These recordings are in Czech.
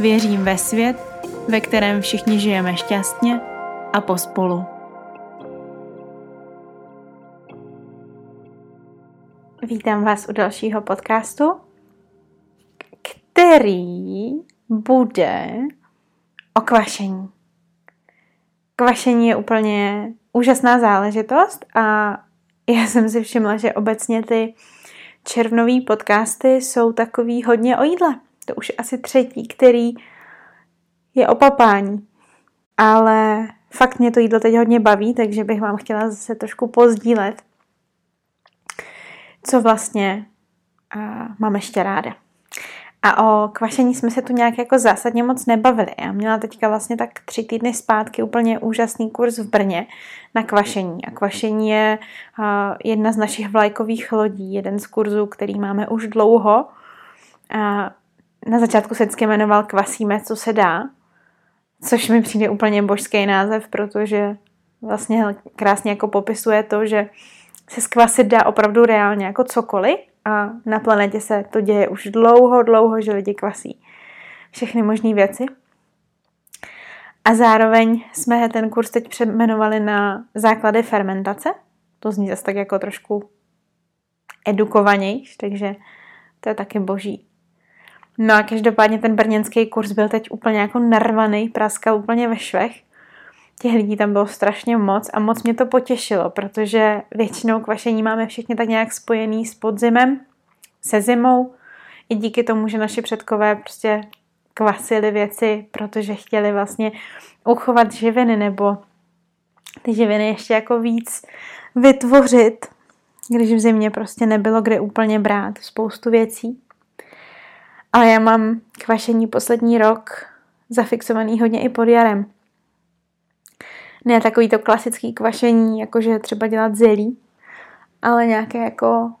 Věřím ve svět, ve kterém všichni žijeme šťastně a pospolu. Vítám vás u dalšího podcastu, který bude o kvašení. Kvašení je úplně úžasná záležitost a já jsem si všimla, že obecně ty červnový podcasty jsou takový hodně o jídle. To už je asi třetí, který je o. Ale fakt mě to jídlo teď hodně baví, takže bych vám chtěla zase trošku pozdílet, co vlastně uh, mám ještě ráda. A o kvašení jsme se tu nějak jako zásadně moc nebavili. Já měla teďka vlastně tak tři týdny zpátky úplně úžasný kurz v Brně na kvašení. A kvašení je uh, jedna z našich vlajkových lodí, jeden z kurzů, který máme už dlouho. A na začátku se vždycky jmenoval Kvasíme, co se dá, což mi přijde úplně božský název, protože vlastně krásně jako popisuje to, že se skvasit dá opravdu reálně jako cokoliv a na planetě se to děje už dlouho, dlouho, že lidi kvasí všechny možné věci. A zároveň jsme ten kurz teď přeměnovali na základy fermentace. To zní zase tak jako trošku edukovanější, takže to je taky boží. No a každopádně ten brněnský kurz byl teď úplně jako narvaný, praskal úplně ve švech. Těch lidí tam bylo strašně moc a moc mě to potěšilo, protože většinou kvašení máme všichni tak nějak spojený s podzimem, se zimou. I díky tomu, že naši předkové prostě kvasili věci, protože chtěli vlastně uchovat živiny nebo ty živiny ještě jako víc vytvořit, když v zimě prostě nebylo kde úplně brát spoustu věcí. Ale já mám kvašení poslední rok zafixovaný hodně i pod jarem. Ne takový to klasický kvašení, jakože třeba dělat zelí, ale nějaké jako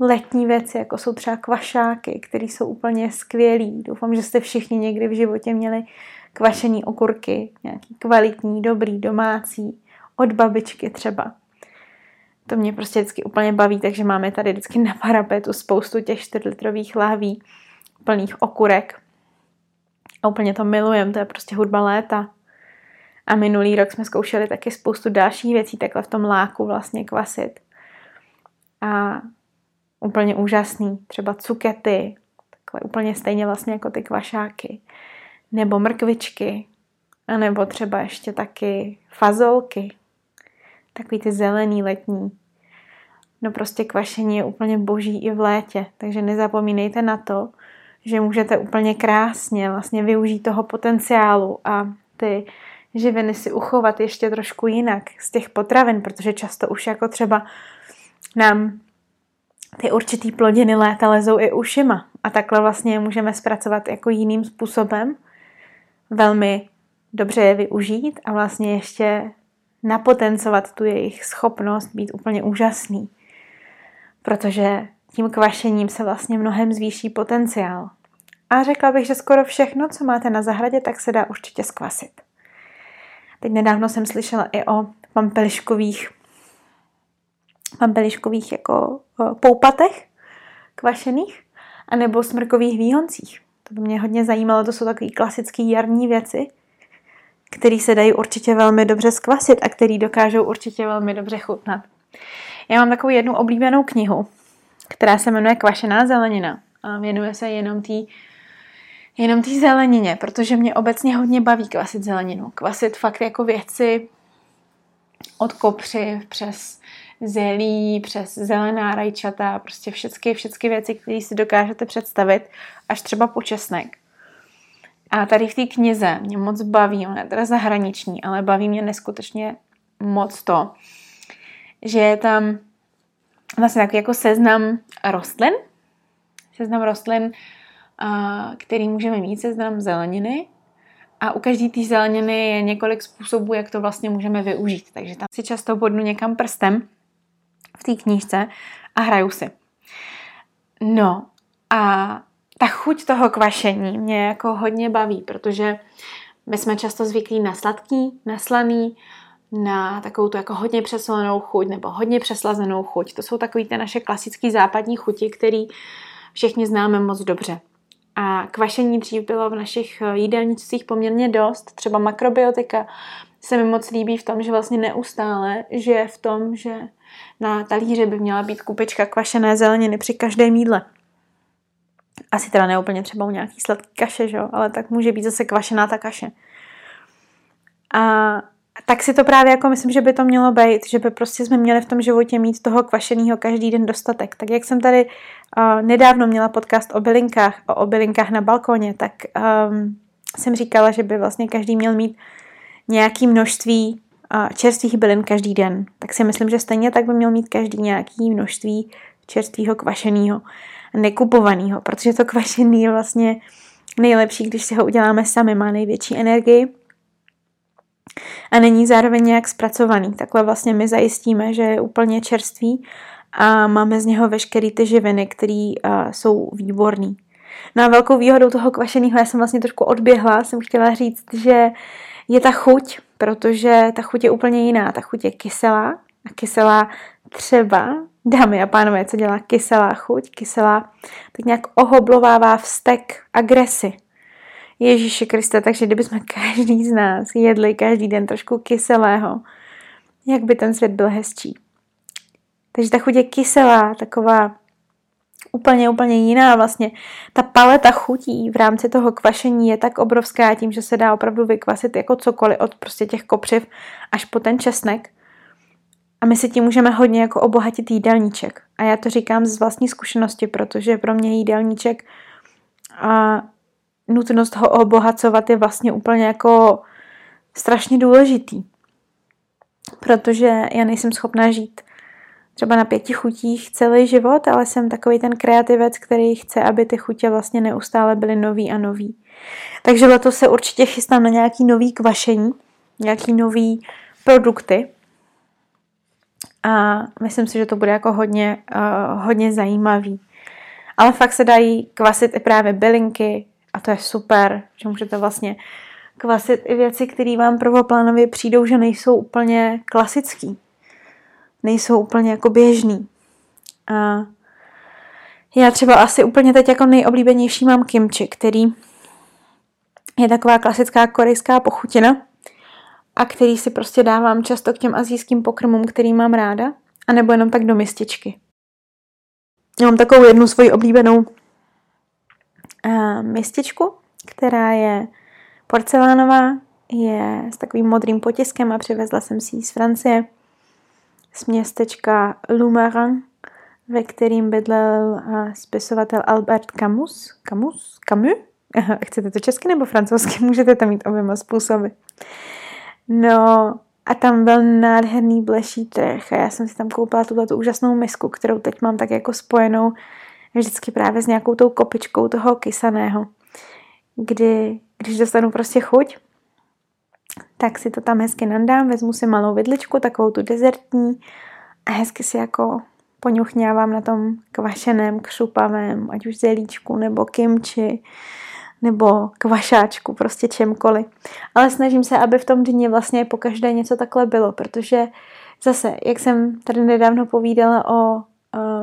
letní věci, jako jsou třeba kvašáky, které jsou úplně skvělý. Doufám, že jste všichni někdy v životě měli kvašení okurky, nějaký kvalitní, dobrý, domácí, od babičky třeba. To mě prostě vždycky úplně baví, takže máme tady vždycky na parapetu spoustu těch 4 litrových láví plných okurek. A úplně to milujem, to je prostě hudba léta. A minulý rok jsme zkoušeli taky spoustu dalších věcí takhle v tom láku vlastně kvasit. A úplně úžasný, třeba cukety, takhle úplně stejně vlastně jako ty kvašáky, nebo mrkvičky, a nebo třeba ještě taky fazolky, takový ty zelený letní. No prostě kvašení je úplně boží i v létě, takže nezapomínejte na to, že můžete úplně krásně vlastně využít toho potenciálu a ty živiny si uchovat ještě trošku jinak z těch potravin, protože často už jako třeba nám ty určitý plodiny léta lezou i ušima a takhle vlastně je můžeme zpracovat jako jiným způsobem, velmi dobře je využít a vlastně ještě napotencovat tu jejich schopnost být úplně úžasný. Protože tím kvašením se vlastně mnohem zvýší potenciál. A řekla bych, že skoro všechno, co máte na zahradě, tak se dá určitě skvasit. Teď nedávno jsem slyšela i o pampeliškových, pampeliškových jako poupatech kvašených, anebo smrkových výhoncích. To by mě hodně zajímalo, to jsou takové klasické jarní věci, které se dají určitě velmi dobře skvasit a které dokážou určitě velmi dobře chutnat. Já mám takovou jednu oblíbenou knihu, která se jmenuje Kvašená zelenina a věnuje se jenom té jenom tý zelenině, protože mě obecně hodně baví kvasit zeleninu. Kvasit fakt jako věci od kopřiv přes zelí, přes zelená rajčata, prostě všechny, všechny věci, které si dokážete představit, až třeba po česnek. A tady v té knize mě moc baví, ona je teda zahraniční, ale baví mě neskutečně moc to, že je tam vlastně takový jako seznam rostlin, seznam rostlin který můžeme mít seznam zeleniny. A u každé té zeleniny je několik způsobů, jak to vlastně můžeme využít. Takže tam si často bodnu někam prstem v té knížce a hraju si. No a ta chuť toho kvašení mě jako hodně baví, protože my jsme často zvyklí na sladký, na slaný, na takovou tu jako hodně přeslazenou chuť nebo hodně přeslazenou chuť. To jsou takové ty naše klasické západní chuti, které všichni známe moc dobře. A kvašení dřív bylo v našich jídelnicích poměrně dost. Třeba makrobiotika se mi moc líbí v tom, že vlastně neustále žije v tom, že na talíři by měla být kupička kvašené zeleniny při každém jídle. Asi teda neúplně třeba u nějaký sladký kaše, že? ale tak může být zase kvašená ta kaše. A tak si to právě jako myslím, že by to mělo být, že by prostě jsme měli v tom životě mít toho kvašeného každý den dostatek. Tak jak jsem tady uh, nedávno měla podcast o bylinkách, o, bylinkách na balkoně, tak um, jsem říkala, že by vlastně každý měl mít nějaký množství uh, čerstvých bylin každý den. Tak si myslím, že stejně tak by měl mít každý nějaký množství čerstvého kvašeného, nekupovaného, protože to kvašený je vlastně nejlepší, když si ho uděláme sami, má největší energii a není zároveň nějak zpracovaný. Takhle vlastně my zajistíme, že je úplně čerstvý a máme z něho veškeré ty živiny, které jsou výborné. No a velkou výhodou toho kvašeného, já jsem vlastně trošku odběhla, jsem chtěla říct, že je ta chuť, protože ta chuť je úplně jiná. Ta chuť je kyselá a kyselá třeba, dámy a pánové, co dělá kyselá chuť? Kyselá tak nějak ohoblovává vztek, agresi. Ježíši Kriste, takže kdybychom každý z nás jedli každý den trošku kyselého, jak by ten svět byl hezčí. Takže ta chuť je kyselá, taková úplně, úplně jiná vlastně. Ta paleta chutí v rámci toho kvašení je tak obrovská tím, že se dá opravdu vykvasit jako cokoliv od prostě těch kopřiv až po ten česnek. A my si tím můžeme hodně jako obohatit jídelníček. A já to říkám z vlastní zkušenosti, protože pro mě jídelníček a nutnost ho obohacovat je vlastně úplně jako strašně důležitý. Protože já nejsem schopná žít třeba na pěti chutích celý život, ale jsem takový ten kreativec, který chce, aby ty chutě vlastně neustále byly nový a nový. Takže letos se určitě chystám na nějaký nový kvašení, nějaký nový produkty. A myslím si, že to bude jako hodně, uh, hodně zajímavý. Ale fakt se dají kvasit i právě bylinky, a to je super, že můžete vlastně kvasit i věci, které vám prvoplánově přijdou, že nejsou úplně klasický. Nejsou úplně jako běžný. A já třeba asi úplně teď jako nejoblíbenější mám kimchi, který je taková klasická korejská pochutina a který si prostě dávám často k těm azijským pokrmům, který mám ráda, anebo jenom tak do mističky. Já mám takovou jednu svoji oblíbenou mističku, která je porcelánová, je s takovým modrým potiskem a přivezla jsem si ji z Francie z městečka Lumarin, ve kterým bydlel spisovatel Albert Camus. Camus? Camus? Chcete to česky nebo francouzsky? Můžete to mít oběma způsoby. No a tam byl nádherný bleší trh a já jsem si tam koupila tuto úžasnou misku, kterou teď mám tak jako spojenou vždycky právě s nějakou tou kopičkou toho kysaného, kdy, když dostanu prostě chuť, tak si to tam hezky nandám, vezmu si malou vidličku, takovou tu dezertní a hezky si jako poňuchňávám na tom kvašeném, křupavém, ať už zelíčku nebo kimči, nebo kvašáčku, prostě čemkoliv. Ale snažím se, aby v tom dni vlastně po každé něco takhle bylo, protože zase, jak jsem tady nedávno povídala o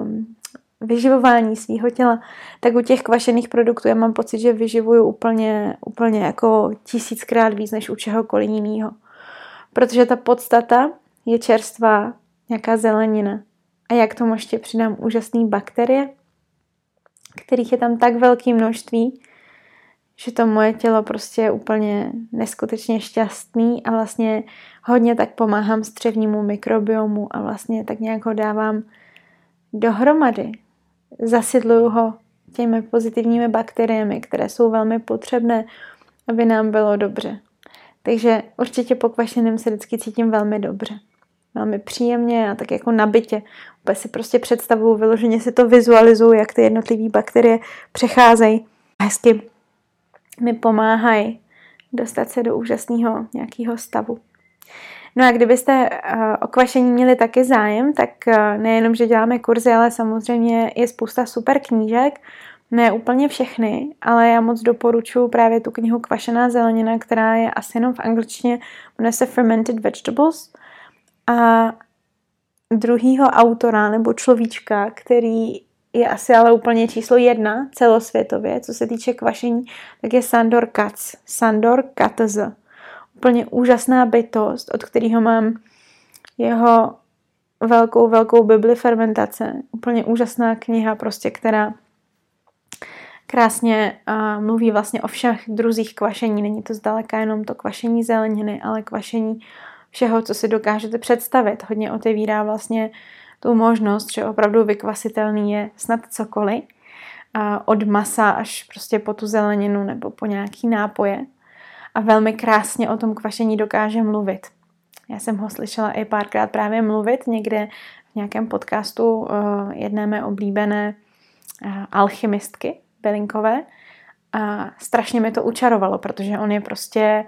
um, vyživování svého těla, tak u těch kvašených produktů já mám pocit, že vyživuju úplně, úplně jako tisíckrát víc než u čehokoliv jiného. Protože ta podstata je čerstvá, nějaká zelenina. A jak tomu ještě přidám úžasné bakterie, kterých je tam tak velké množství, že to moje tělo prostě je úplně neskutečně šťastný a vlastně hodně tak pomáhám střevnímu mikrobiomu a vlastně tak nějak ho dávám dohromady zasidluju ho těmi pozitivními bakteriemi, které jsou velmi potřebné, aby nám bylo dobře. Takže určitě po kvašeném se vždycky cítím velmi dobře. Velmi příjemně a tak jako nabitě. Úplně si prostě představuju, vyloženě si to vizualizuju, jak ty jednotlivé bakterie přecházejí hezky mi pomáhají dostat se do úžasného nějakého stavu. No a kdybyste eh, o kvašení měli taky zájem, tak eh, nejenom, že děláme kurzy, ale samozřejmě je spousta super knížek, ne úplně všechny, ale já moc doporučuji právě tu knihu Kvašená zelenina, která je asi jenom v angličtině, jmenuje se Fermented Vegetables. A druhýho autora nebo človíčka, který je asi ale úplně číslo jedna celosvětově, co se týče kvašení, tak je Sandor Katz. Sandor Katz. Úplně úžasná bytost, od kterého mám jeho velkou, velkou bibli fermentace. Úplně úžasná kniha, prostě, která krásně uh, mluví vlastně o všech druzích kvašení. Není to zdaleka jenom to kvašení zeleniny, ale kvašení všeho, co si dokážete představit. Hodně otevírá vlastně tu možnost, že opravdu vykvasitelný je snad cokoliv. Uh, od masa až prostě po tu zeleninu nebo po nějaký nápoje. A velmi krásně o tom kvašení dokáže mluvit. Já jsem ho slyšela i párkrát právě mluvit někde v nějakém podcastu uh, jedné mé oblíbené uh, alchymistky, Belinkové. A strašně mi to učarovalo, protože on je prostě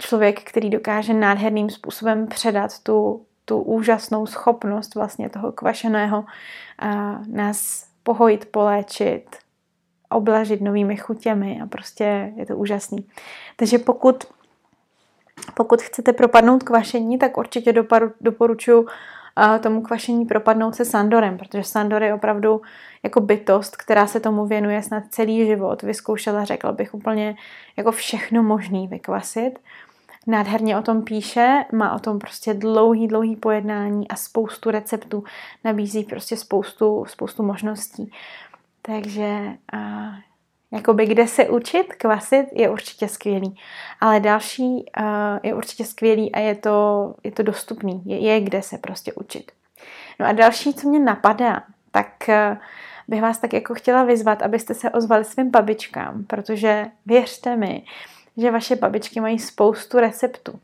člověk, který dokáže nádherným způsobem předat tu, tu úžasnou schopnost vlastně toho kvašeného a nás pohojit, poléčit, oblažit novými chutěmi a prostě je to úžasný. Takže pokud, pokud chcete propadnout kvašení, tak určitě doporučuji tomu kvašení propadnout se Sandorem, protože Sandor je opravdu jako bytost, která se tomu věnuje snad celý život. Vyzkoušela, řekla bych, úplně jako všechno možný vykvasit. Nádherně o tom píše, má o tom prostě dlouhý, dlouhý pojednání a spoustu receptů, nabízí prostě spoustu, spoustu možností. Takže Jakoby kde se učit kvasit je určitě skvělý. Ale další uh, je určitě skvělý a je to, je to dostupný. Je, je kde se prostě učit. No a další, co mě napadá, tak uh, bych vás tak jako chtěla vyzvat, abyste se ozvali svým babičkám, protože věřte mi, že vaše babičky mají spoustu receptů.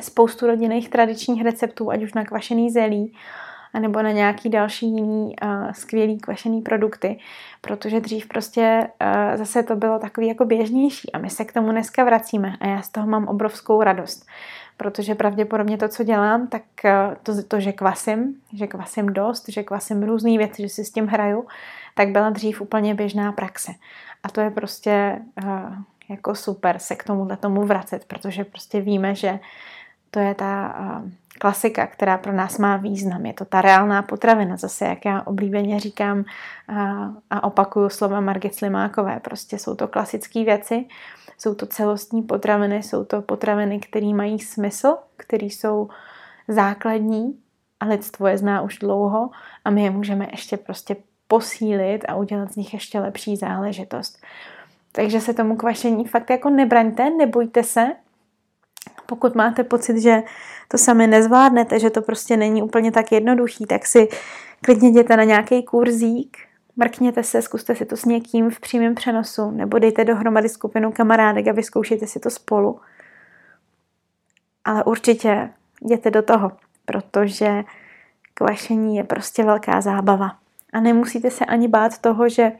Spoustu rodinných tradičních receptů, ať už na kvašený zelí, nebo na nějaký další jiný uh, skvělý kvašený produkty, protože dřív prostě uh, zase to bylo takový jako běžnější a my se k tomu dneska vracíme a já z toho mám obrovskou radost, protože pravděpodobně to, co dělám, tak uh, to, to, že kvasím, že kvasím dost, že kvasím různé věci, že si s tím hraju, tak byla dřív úplně běžná praxe. A to je prostě uh, jako super se k tomuhle tomu vracet, protože prostě víme, že to je ta uh, klasika, která pro nás má význam. Je to ta reálná potravina, zase jak já oblíbeně říkám a, a opakuju slova Margit Slimákové. Prostě jsou to klasické věci, jsou to celostní potraviny, jsou to potraviny, které mají smysl, které jsou základní a lidstvo je zná už dlouho a my je můžeme ještě prostě posílit a udělat z nich ještě lepší záležitost. Takže se tomu kvašení fakt jako nebraňte, nebojte se, pokud máte pocit, že to sami nezvládnete, že to prostě není úplně tak jednoduchý, tak si klidně jděte na nějaký kurzík, mrkněte se, zkuste si to s někým v přímém přenosu, nebo dejte dohromady skupinu kamarádek a vyzkoušejte si to spolu. Ale určitě jděte do toho, protože kvašení je prostě velká zábava. A nemusíte se ani bát toho, že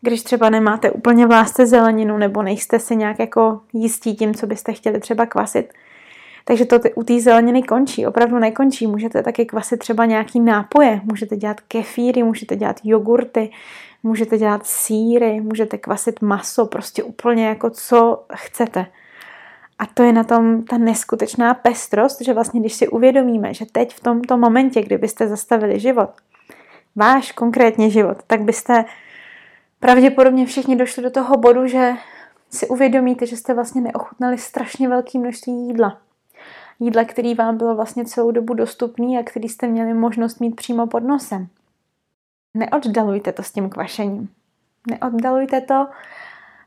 když třeba nemáte úplně v lásce zeleninu nebo nejste si nějak jako jistí tím, co byste chtěli třeba kvasit, takže to u té zeleniny končí, opravdu nekončí. Můžete taky kvasit třeba nějaký nápoje, můžete dělat kefíry, můžete dělat jogurty, můžete dělat síry, můžete kvasit maso, prostě úplně jako co chcete. A to je na tom ta neskutečná pestrost, že vlastně když si uvědomíme, že teď v tomto momentě, kdybyste zastavili život, váš konkrétně život, tak byste pravděpodobně všichni došli do toho bodu, že si uvědomíte, že jste vlastně neochutnali strašně velké množství jídla. Jídla, který vám bylo vlastně celou dobu dostupný a který jste měli možnost mít přímo pod nosem. Neoddalujte to s tím kvašením. Neoddalujte to,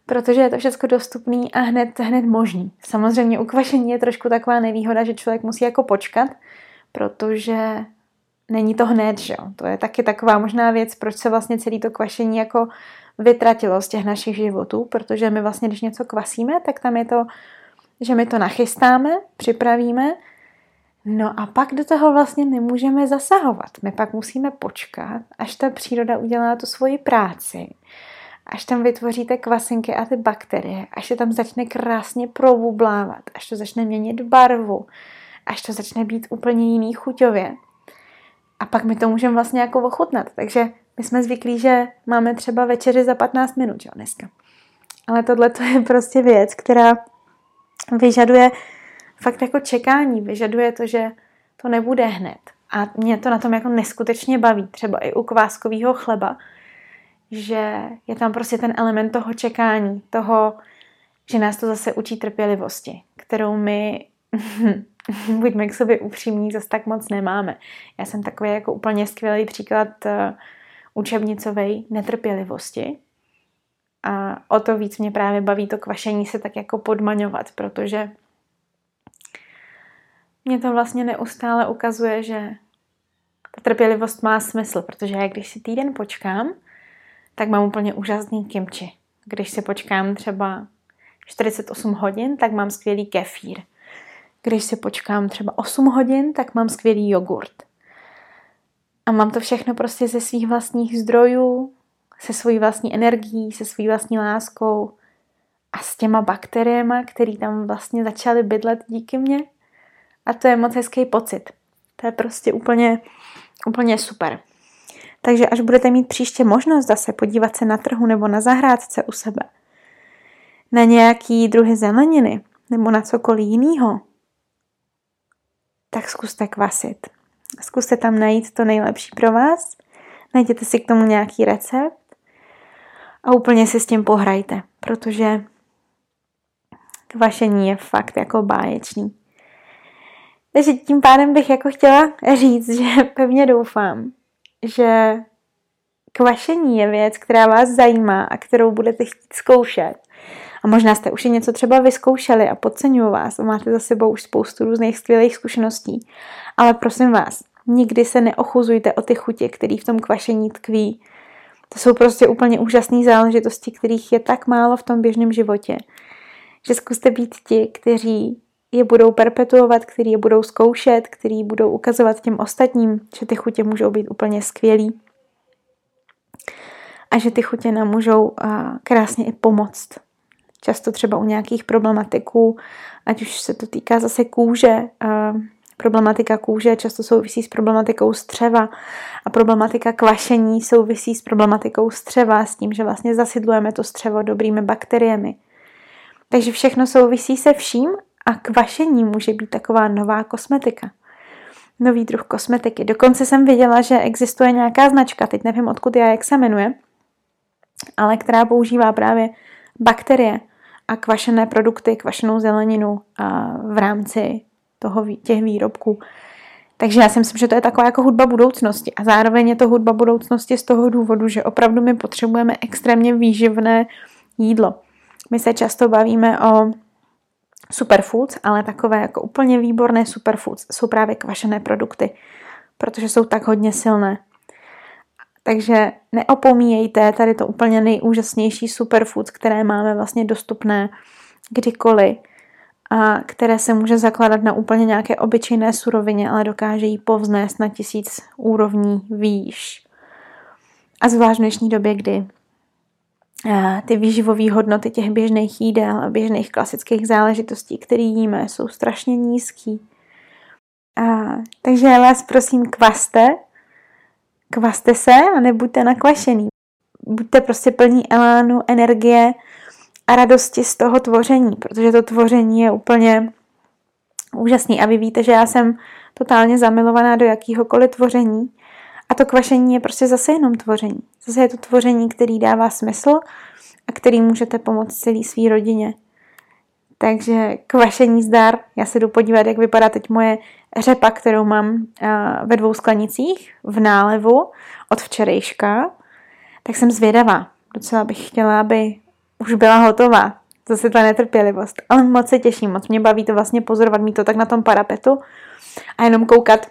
protože je to všechno dostupný a hned, hned možný. Samozřejmě u kvašení je trošku taková nevýhoda, že člověk musí jako počkat, protože není to hned, že jo. To je taky taková možná věc, proč se vlastně celý to kvašení jako vytratilo z těch našich životů, protože my vlastně, když něco kvasíme, tak tam je to, že my to nachystáme, připravíme, no a pak do toho vlastně nemůžeme zasahovat. My pak musíme počkat, až ta příroda udělá tu svoji práci až tam vytvoříte kvasinky a ty bakterie, až se tam začne krásně provublávat, až to začne měnit barvu, až to začne být úplně jiný chuťově. A pak my to můžeme vlastně jako ochutnat. Takže my jsme zvyklí, že máme třeba večeři za 15 minut, jo, dneska. Ale tohle to je prostě věc, která vyžaduje fakt jako čekání, vyžaduje to, že to nebude hned. A mě to na tom jako neskutečně baví, třeba i u kváskového chleba, že je tam prostě ten element toho čekání, toho, že nás to zase učí trpělivosti, kterou my, buďme k sobě upřímní, zase tak moc nemáme. Já jsem takový jako úplně skvělý příklad učebnicovej netrpělivosti, a o to víc mě právě baví to kvašení se tak jako podmaňovat, protože mě to vlastně neustále ukazuje, že ta trpělivost má smysl, protože já když si týden počkám, tak mám úplně úžasný kimči. Když si počkám třeba 48 hodin, tak mám skvělý kefír. Když si počkám třeba 8 hodin, tak mám skvělý jogurt. A mám to všechno prostě ze svých vlastních zdrojů, se svojí vlastní energií, se svojí vlastní láskou a s těma bakteriemi, které tam vlastně začaly bydlet díky mně. A to je moc hezký pocit. To je prostě úplně, úplně super. Takže až budete mít příště možnost zase podívat se na trhu nebo na zahrádce u sebe, na nějaký druhy zeleniny nebo na cokoliv jiného, tak zkuste kvasit. Zkuste tam najít to nejlepší pro vás, najděte si k tomu nějaký recept a úplně si s tím pohrajte, protože kvašení je fakt jako báječný. Takže tím pádem bych jako chtěla říct, že pevně doufám, že kvašení je věc, která vás zajímá a kterou budete chtít zkoušet. A možná jste už něco třeba vyzkoušeli a podceňuju vás a máte za sebou už spoustu různých skvělých zkušeností. Ale prosím vás, nikdy se neochuzujte o ty chutě, které v tom kvašení tkví. To jsou prostě úplně úžasné záležitosti, kterých je tak málo v tom běžném životě. Že zkuste být ti, kteří je budou perpetuovat, který je budou zkoušet, který budou ukazovat těm ostatním, že ty chutě můžou být úplně skvělý a že ty chutě nám můžou krásně i pomoct. Často třeba u nějakých problematiků, ať už se to týká zase kůže, problematika kůže často souvisí s problematikou střeva a problematika kvašení souvisí s problematikou střeva, s tím, že vlastně zasidlujeme to střevo dobrými bakteriemi. Takže všechno souvisí se vším a kvašení může být taková nová kosmetika. Nový druh kosmetiky. Dokonce jsem viděla, že existuje nějaká značka, teď nevím odkud je, jak se jmenuje, ale která používá právě bakterie a kvašené produkty, kvašenou zeleninu v rámci toho, těch výrobků. Takže já si myslím, že to je taková jako hudba budoucnosti. A zároveň je to hudba budoucnosti z toho důvodu, že opravdu my potřebujeme extrémně výživné jídlo. My se často bavíme o superfoods, ale takové jako úplně výborné superfoods jsou právě kvašené produkty, protože jsou tak hodně silné. Takže neopomíjejte tady to úplně nejúžasnější superfoods, které máme vlastně dostupné kdykoliv a které se může zakládat na úplně nějaké obyčejné surovině, ale dokáže jí povznést na tisíc úrovní výš. A zvlášť v dnešní době, kdy ty výživové hodnoty těch běžných jídel a běžných klasických záležitostí, které jíme, jsou strašně nízký. A, takže vás prosím, kvaste, kvaste se a nebuďte nakvašený. Buďte prostě plní elánu, energie a radosti z toho tvoření, protože to tvoření je úplně úžasný. A vy víte, že já jsem totálně zamilovaná do jakýhokoliv tvoření. A to kvašení je prostě zase jenom tvoření. Zase je to tvoření, který dává smysl a který můžete pomoct celý své rodině. Takže kvašení zdar. Já se jdu podívat, jak vypadá teď moje řepa, kterou mám ve dvou sklenicích v nálevu od včerejška. Tak jsem zvědavá. Docela bych chtěla, aby už byla hotová. Zase ta netrpělivost. Ale moc se těším, moc mě baví to vlastně pozorovat, mít to tak na tom parapetu a jenom koukat,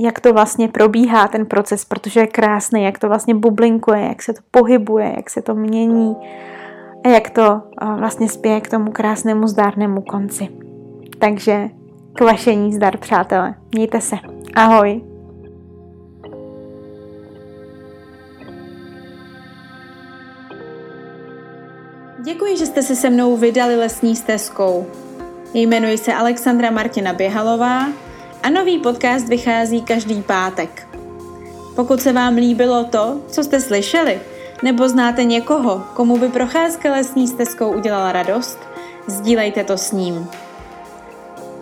jak to vlastně probíhá ten proces, protože je krásný, jak to vlastně bublinkuje, jak se to pohybuje, jak se to mění a jak to vlastně spěje k tomu krásnému zdárnému konci. Takže k vašení zdar, přátelé. Mějte se. Ahoj. Děkuji, že jste se se mnou vydali lesní stezkou. Jmenuji se Alexandra Martina Běhalová a nový podcast vychází každý pátek. Pokud se vám líbilo to, co jste slyšeli, nebo znáte někoho, komu by procházka lesní stezkou udělala radost, sdílejte to s ním.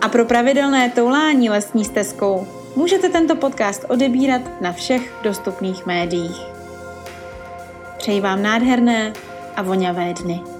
A pro pravidelné toulání lesní stezkou můžete tento podcast odebírat na všech dostupných médiích. Přeji vám nádherné a voňavé dny.